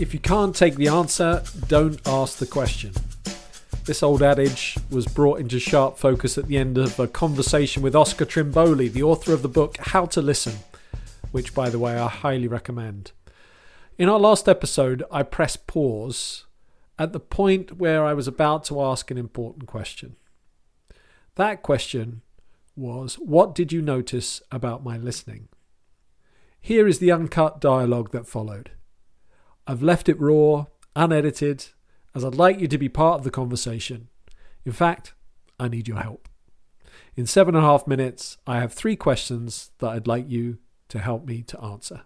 If you can't take the answer, don't ask the question. This old adage was brought into sharp focus at the end of a conversation with Oscar Trimboli, the author of the book How to Listen, which, by the way, I highly recommend. In our last episode, I pressed pause at the point where I was about to ask an important question. That question was What did you notice about my listening? Here is the uncut dialogue that followed. I've left it raw, unedited, as I'd like you to be part of the conversation. In fact, I need your help. In seven and a half minutes, I have three questions that I'd like you to help me to answer.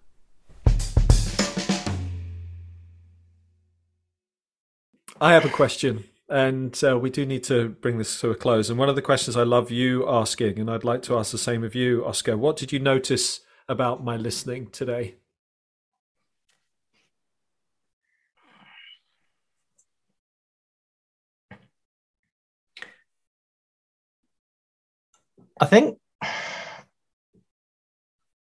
I have a question, and uh, we do need to bring this to a close. And one of the questions I love you asking, and I'd like to ask the same of you, Oscar, what did you notice about my listening today? I think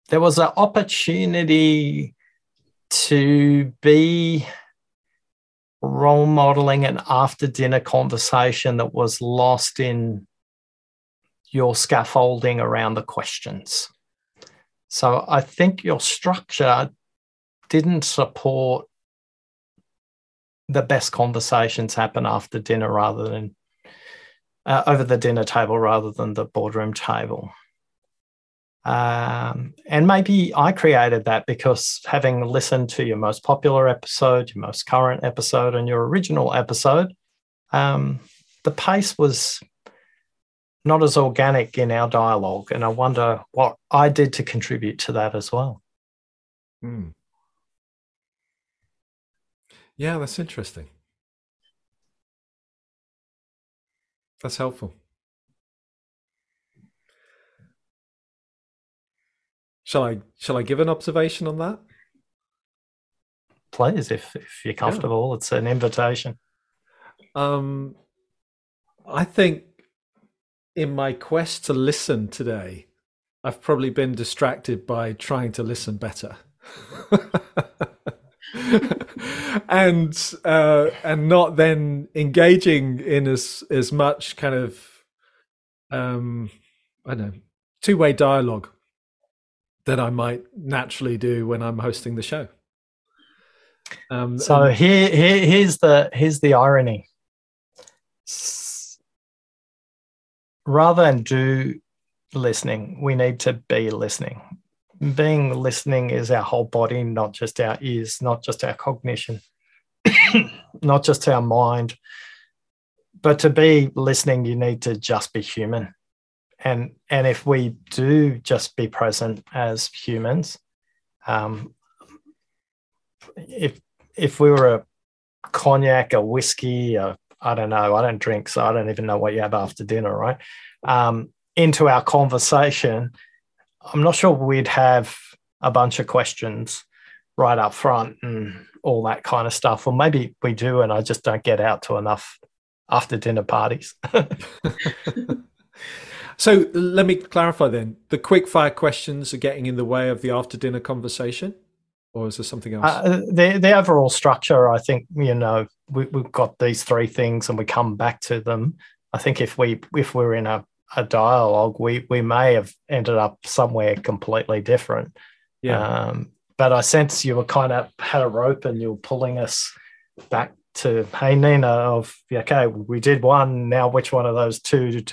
there was an opportunity to be role modeling an after dinner conversation that was lost in your scaffolding around the questions. So I think your structure didn't support the best conversations happen after dinner rather than uh, over the dinner table rather than the boardroom table. Um, and maybe I created that because having listened to your most popular episode, your most current episode, and your original episode, um, the pace was not as organic in our dialogue. And I wonder what I did to contribute to that as well. Hmm. Yeah, that's interesting. That's helpful. Shall I shall I give an observation on that? Please, if if you're comfortable, yeah. it's an invitation. Um, I think in my quest to listen today, I've probably been distracted by trying to listen better. and uh, and not then engaging in as as much kind of um, I don't know two way dialogue that I might naturally do when I'm hosting the show. Um, so and- here, here here's the here's the irony. Rather than do listening, we need to be listening being listening is our whole body, not just our ears, not just our cognition, not just our mind. But to be listening, you need to just be human. And, and if we do just be present as humans, um, if if we were a cognac, a whiskey, a, I don't know, I don't drink, so I don't even know what you have after dinner, right? Um, into our conversation, I'm not sure we'd have a bunch of questions right up front and all that kind of stuff. Or maybe we do, and I just don't get out to enough after dinner parties. so let me clarify then the quick fire questions are getting in the way of the after dinner conversation or is there something else uh, the, the overall structure i think you know we, we've got these three things and we come back to them i think if we if we're in a a dialogue, we we may have ended up somewhere completely different. Yeah. Um, but I sense you were kind of had a rope and you were pulling us back to hey Nina of okay we did one. Now which one of those two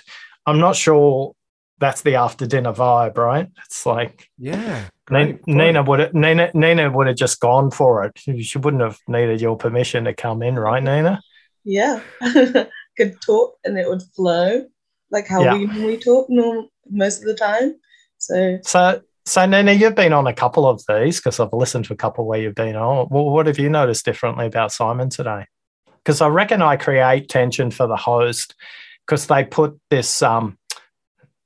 I'm not sure that's the after dinner vibe right? It's like yeah Nina, Nina would have Nina Nina would have just gone for it. She wouldn't have needed your permission to come in right Nina? Yeah. Could talk and it would flow like how yeah. we normally talk norm- most of the time. So, so, so Nina, you've been on a couple of these because I've listened to a couple where you've been on. Well, what have you noticed differently about Simon today? Because I reckon I create tension for the host because they put this um,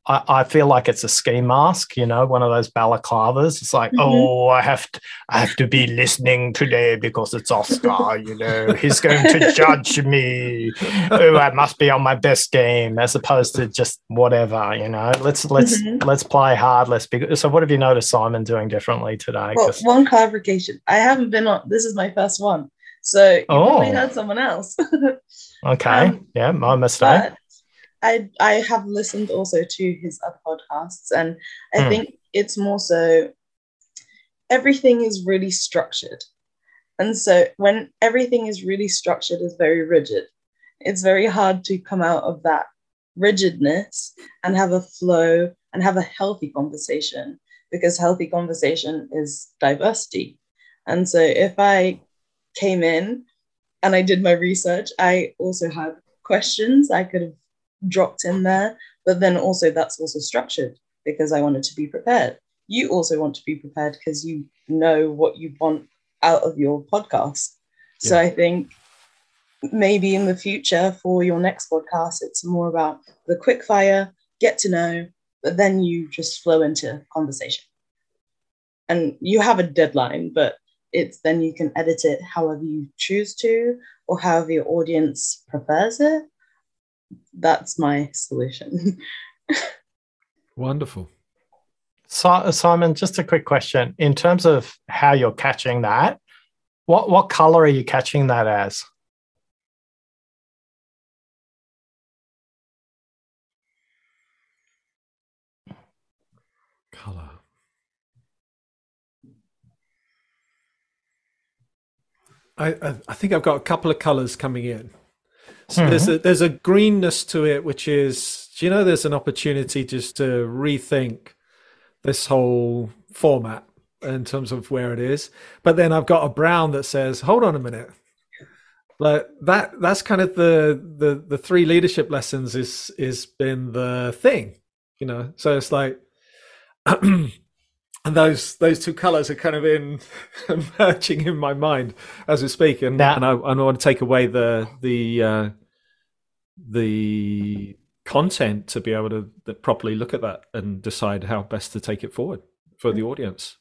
I, I, feel like it's a ski mask, you know, one of those balaclavas. It's like, mm-hmm. oh, I have to, I have to be listening today because it's Oscar. You know, he's going to judge me. Oh, I must be on my best game, as opposed to just whatever. You know, let's let's mm-hmm. let's play hard. Let's be. So, what have you noticed Simon doing differently today? Well, one clarification: I haven't been on. This is my first one. So you oh. probably heard someone else. okay. Um, yeah, my mistake. I I have listened also to his other podcasts, and I hmm. think it's more so everything is really structured. And so when everything is really structured, is very rigid. It's very hard to come out of that rigidness and have a flow and have a healthy conversation because healthy conversation is diversity. And so if I came in and I did my research, I also had questions I could have dropped in there, but then also that's also structured because I wanted to be prepared. You also want to be prepared because you know what you want out of your podcast. Yeah. So I think maybe in the future for your next podcast, it's more about the quick fire, get to know, but then you just flow into conversation. And you have a deadline, but it's then you can edit it however you choose to or however your audience prefers it. That's my solution. Wonderful. So, Simon, just a quick question. In terms of how you're catching that, what, what color are you catching that as? Color. I, I think I've got a couple of colors coming in. So mm-hmm. there's a there's a greenness to it, which is do you know there's an opportunity just to rethink this whole format in terms of where it is. But then I've got a brown that says, hold on a minute. Like that that's kind of the the the three leadership lessons is is been the thing, you know. So it's like and those those two colors are kind of in merging in my mind as we speak and, that, and I, I want to take away the the uh the content to be able to, properly look at that and decide how best to take it forward for the audience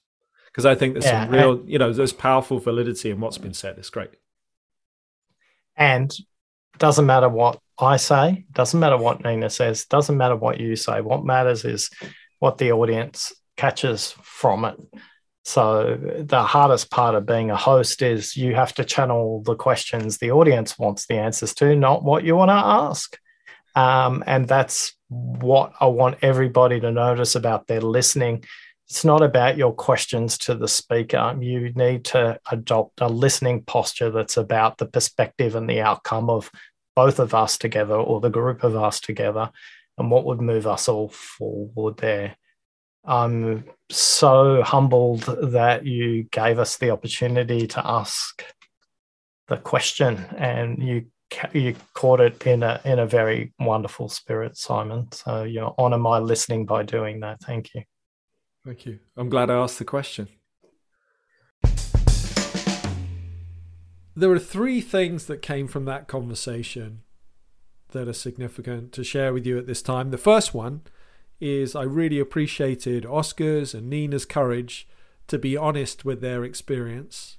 because I think there's yeah, some real, and, you know, there's powerful validity in what's been said. It's great. And doesn't matter what I say, doesn't matter what Nina says, doesn't matter what you say. What matters is what the audience catches from it. So the hardest part of being a host is you have to channel the questions the audience wants the answers to, not what you want to ask. Um, and that's what I want everybody to notice about their listening. It's not about your questions to the speaker. You need to adopt a listening posture that's about the perspective and the outcome of both of us together or the group of us together and what would move us all forward there. I'm so humbled that you gave us the opportunity to ask the question and you you caught it in a in a very wonderful spirit, Simon. So you honor my listening by doing that. Thank you. Thank you. I'm glad I asked the question. There are three things that came from that conversation that are significant to share with you at this time. The first one is I really appreciated Oscar's and Nina's courage to be honest with their experience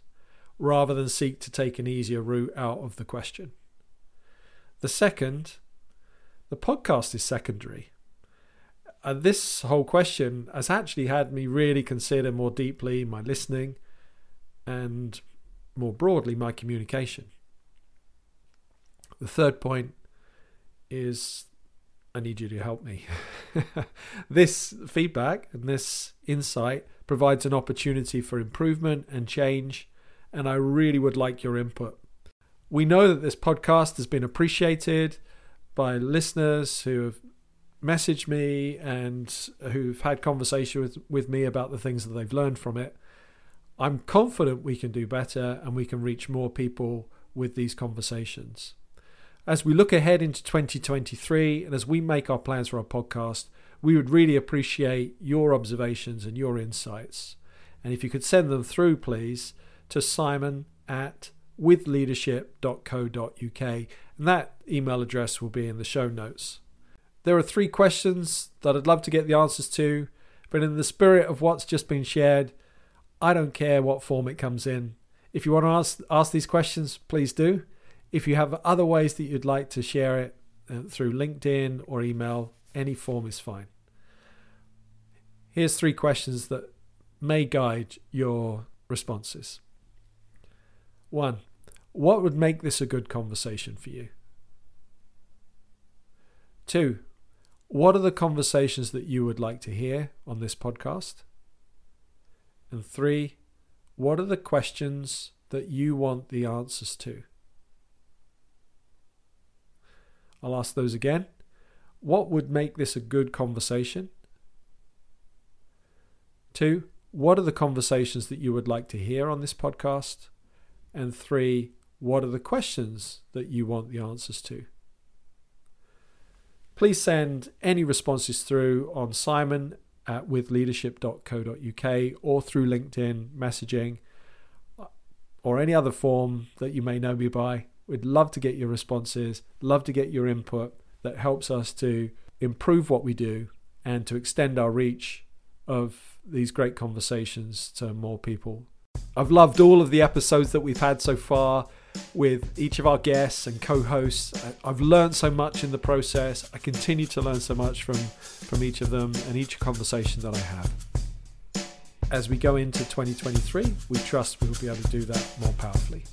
rather than seek to take an easier route out of the question. The second, the podcast is secondary. And this whole question has actually had me really consider more deeply my listening and more broadly my communication. The third point is I need you to help me. this feedback and this insight provides an opportunity for improvement and change, and I really would like your input. We know that this podcast has been appreciated by listeners who have messaged me and who've had conversation with, with me about the things that they've learned from it. I'm confident we can do better and we can reach more people with these conversations. As we look ahead into 2023 and as we make our plans for our podcast, we would really appreciate your observations and your insights. And if you could send them through, please, to simon at withleadership.co.uk, and that email address will be in the show notes. There are three questions that I'd love to get the answers to, but in the spirit of what's just been shared, I don't care what form it comes in. If you want to ask, ask these questions, please do. If you have other ways that you'd like to share it uh, through LinkedIn or email, any form is fine. Here's three questions that may guide your responses. One, what would make this a good conversation for you? Two, what are the conversations that you would like to hear on this podcast? And three, what are the questions that you want the answers to? I'll ask those again. What would make this a good conversation? Two, what are the conversations that you would like to hear on this podcast? And three, what are the questions that you want the answers to? Please send any responses through on simon at withleadership.co.uk or through LinkedIn messaging or any other form that you may know me by. We'd love to get your responses, love to get your input that helps us to improve what we do and to extend our reach of these great conversations to more people. I've loved all of the episodes that we've had so far with each of our guests and co-hosts. I've learned so much in the process. I continue to learn so much from from each of them and each conversation that I have. As we go into 2023, we trust we'll be able to do that more powerfully.